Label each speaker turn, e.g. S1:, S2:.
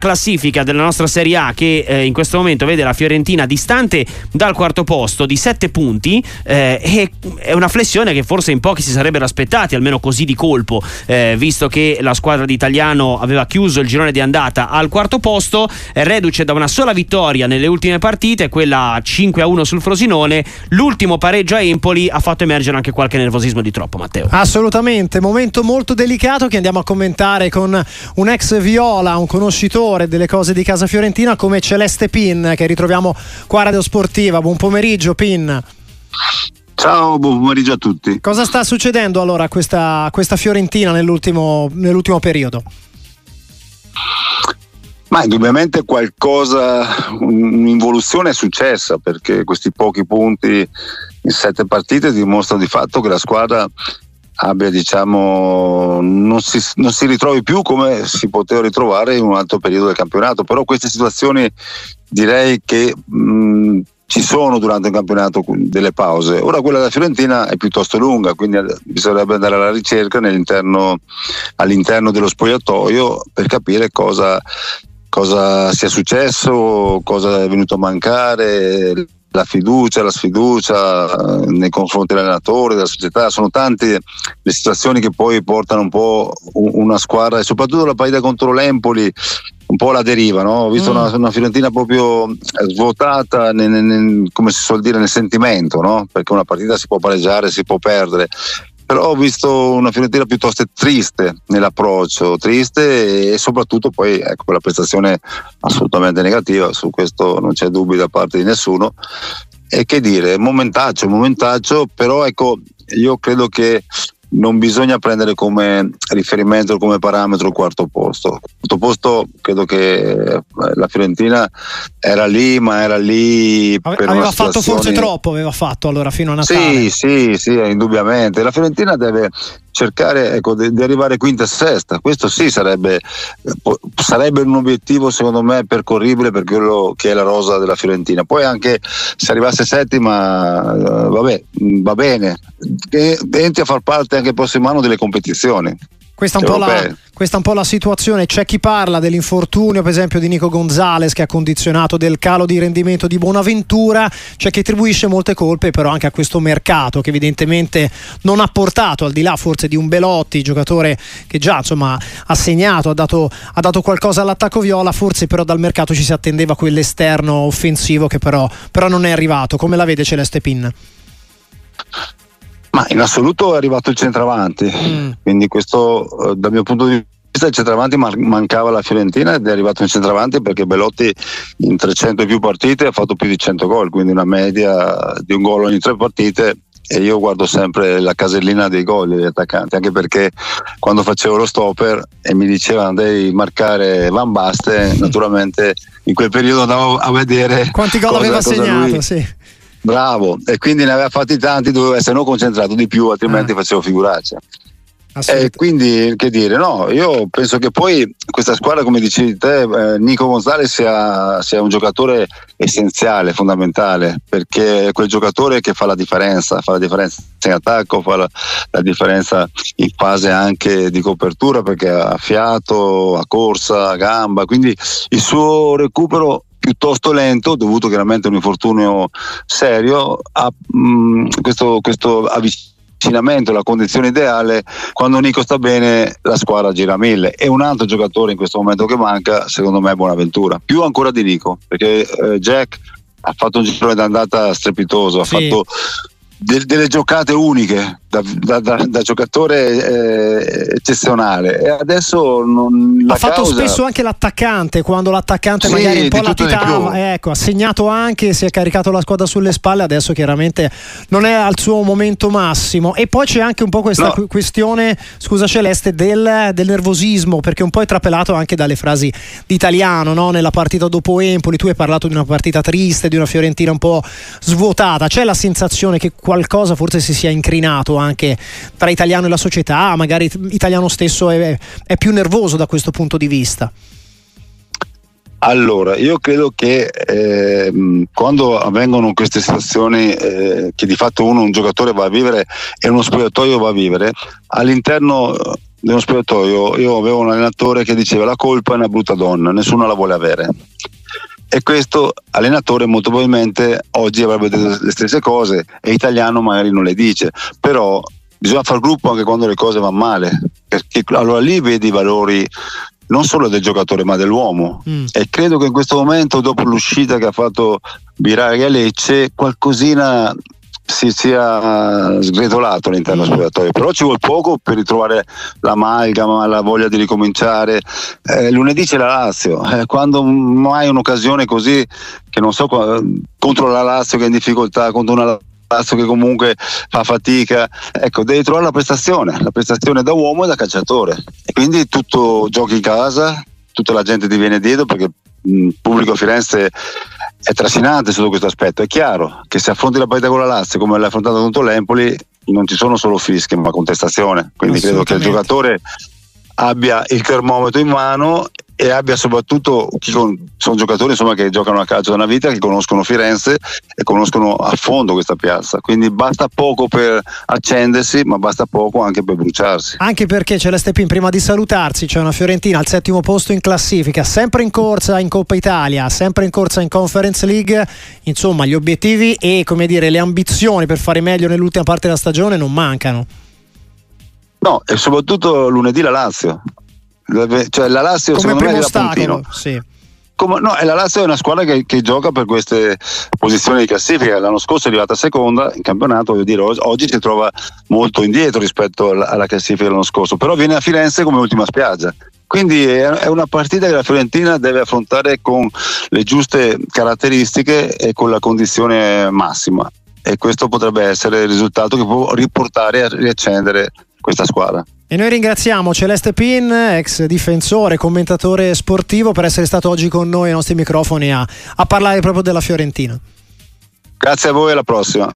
S1: classifica della nostra Serie A che eh, in questo momento vede la Fiorentina distante dal quarto posto di 7 punti eh, è una flessione che forse in pochi si sarebbero aspettati almeno così di colpo eh, visto che la squadra di Italiano aveva chiuso il girone di andata al quarto posto è reduce da una sola vittoria nelle ultime partite quella 5 a 1 sul Frosinone. L'ultimo pareggio a Empoli ha fatto emergere anche qualche nervosismo di troppo Matteo.
S2: Assolutamente momento molto delicato che andiamo a commentare con un ex Viola un conoscitore delle cose di casa Fiorentina come Celeste Pin che ritroviamo qua a Radio Sportiva. Buon pomeriggio Pin.
S3: Ciao, buon pomeriggio a tutti.
S2: Cosa sta succedendo allora a questa, questa Fiorentina nell'ultimo, nell'ultimo periodo?
S3: Ma indubbiamente qualcosa, un'involuzione è successa perché questi pochi punti in sette partite dimostrano di fatto che la squadra abbia diciamo non si, non si, ritrovi più come si poteva ritrovare in un altro periodo del campionato. Però queste situazioni direi che mh, ci sono durante il campionato delle pause. Ora quella della Fiorentina è piuttosto lunga quindi bisognerebbe andare alla ricerca all'interno dello spogliatoio per capire cosa, cosa sia successo cosa è venuto a mancare la fiducia, la sfiducia eh, nei confronti dell'allenatore, della società, sono tante le situazioni che poi portano un po' una squadra e soprattutto la partita contro l'Empoli un po' la deriva, no? ho visto mm. una, una, Fiorentina proprio svuotata nel, nel, come si suol dire nel sentimento, no? perché una partita si può pareggiare, si può perdere però ho visto una Fiorentina piuttosto triste nell'approccio, triste e soprattutto poi ecco quella prestazione assolutamente negativa, su questo non c'è dubbio da parte di nessuno. E che dire, momentaccio, momentaccio, però ecco, io credo che non bisogna prendere come riferimento, come parametro il quarto posto. Il quarto posto credo che eh, la Fiorentina era lì, ma era lì
S2: Ave, per aveva fatto forse troppo, aveva fatto allora fino a
S3: Natale. Sì, sì, sì, indubbiamente. La Fiorentina deve cercare ecco, di, di, arrivare quinta e sesta. Questo sì sarebbe, sarebbe, un obiettivo secondo me percorribile per quello che è la rosa della Fiorentina. Poi anche se arrivasse settima, eh, vabbè, va bene, entri a far parte anche il prossimo anno delle competizioni.
S2: Questa è, la, questa è, un po la, situazione. C'è chi parla dell'infortunio, per esempio, di Nico Gonzalez che ha condizionato del calo di rendimento di Bonaventura. C'è chi attribuisce molte colpe, però, anche a questo mercato che evidentemente non ha portato, al di là forse di un Belotti, giocatore che già insomma, ha segnato, ha dato, ha dato qualcosa all'attacco viola. Forse, però, dal mercato ci si attendeva quell'esterno offensivo che però, però non è arrivato. Come la vede Celeste Pin?
S3: Ma in assoluto è arrivato il centravanti, mm. quindi questo eh, dal mio punto di vista il centravanti mancava la Fiorentina ed è arrivato il centravanti perché Belotti in 300 e più partite ha fatto più di 100 gol, quindi una media di un gol ogni tre partite. E io guardo sempre la casellina dei gol degli attaccanti, anche perché quando facevo lo stopper e mi dicevano devi marcare Van Basten, naturalmente in quel periodo andavo a vedere
S2: quanti gol aveva segnato, sì
S3: Bravo, e quindi ne aveva fatti tanti, dovevo essere concentrato di più, altrimenti ah. facevo figuraccia. E quindi che dire, no, io penso che poi questa squadra, come dicevi te, eh, Nico Gonzalez sia, sia, un giocatore essenziale, fondamentale, perché è quel giocatore che fa la differenza, fa la differenza in attacco, fa la, la differenza in fase anche di copertura perché ha fiato, ha corsa, a gamba, quindi il suo recupero piuttosto lento, dovuto chiaramente a un infortunio serio, a mh, mm, questo, questo avvicinamento, la condizione ideale, quando Nico sta bene la squadra gira a mille. E un altro giocatore in questo momento che manca, secondo me è Buonaventura, più ancora di Nico, perché eh, Jack ha fatto un giro d'andata strepitoso, sì. ha fatto de- delle giocate uniche da, da, da, da giocatore eh, eccezionale e adesso non,
S2: ha fatto causa... spesso anche l'attaccante quando l'attaccante sì, magari un po' latitava ecco, ha segnato anche si è caricato la squadra sulle spalle adesso chiaramente non è al suo momento massimo e poi c'è anche un po' questa no. questione scusa Celeste del, del, nervosismo perché un po' è trapelato anche dalle frasi di italiano no? nella partita dopo Empoli tu hai parlato di una partita triste di una Fiorentina un po' svuotata c'è la sensazione che qualcosa forse si sia incrinato anche tra italiano e la società, magari italiano stesso è, è più nervoso da questo punto di vista.
S3: Allora, io credo che eh, quando avvengono queste situazioni eh, che di fatto uno, un giocatore va a vivere e uno spogliatoio va a vivere, all'interno dello spogliatoio io avevo un allenatore che diceva la colpa è una brutta donna, nessuno la vuole avere. E questo allenatore molto probabilmente oggi avrebbe detto le stesse cose e italiano magari non le dice, però bisogna far gruppo anche quando le cose vanno male, perché allora lì vedi i valori non solo del giocatore ma dell'uomo mm. e credo che in questo momento dopo l'uscita che ha fatto Biraghi a Lecce qualcosina si sia sgretolato all'interno del spogliatoio, però ci vuole poco per ritrovare l'amalgama, la voglia di ricominciare. Eh, lunedì c'è la Lazio, eh, quando mai un'occasione così, che non so, contro la Lazio che è in difficoltà, contro una Lazio che comunque fa fatica, ecco, devi trovare la prestazione, la prestazione da uomo e da calciatore. E quindi tutto giochi in casa, tutta la gente ti viene dietro perché il pubblico a Firenze è trascinante sotto questo aspetto. È chiaro che se affronti la partita con la Lazio come l'hai affrontata contro l'Empoli, non ci sono solo fischi ma contestazione. Quindi credo che il giocatore abbia il termometro in mano e abbia soprattutto sono giocatori insomma, che giocano a calcio da una vita, che conoscono Firenze e conoscono a fondo questa piazza. Quindi basta poco per accendersi, ma basta poco anche per bruciarsi.
S2: Anche perché Celeste Pin, prima di salutarsi, c'è una Fiorentina al settimo posto in classifica, sempre in corsa in Coppa Italia, sempre in corsa in Conference League. Insomma, gli obiettivi e come dire, le ambizioni per fare meglio nell'ultima parte della stagione non mancano.
S3: No, e soprattutto lunedì la Lazio cioè la Lazio
S2: come
S3: secondo me
S2: ostacolo, sì.
S3: Come, no, la Lazio è una squadra che, che, gioca per queste posizioni di classifica. L'anno scorso è arrivata seconda in campionato, voglio dire, oggi si trova molto indietro rispetto alla, alla classifica dell'anno scorso, però viene a Firenze come ultima spiaggia. Quindi è una partita che la Fiorentina deve affrontare con le giuste caratteristiche e con la condizione massima. E questo potrebbe essere il risultato che può riportare a riaccendere questa squadra.
S2: E noi ringraziamo Celeste Pin, ex difensore, commentatore sportivo, per essere stato oggi con noi ai nostri microfoni a, a parlare proprio della Fiorentina.
S3: Grazie a voi, alla prossima.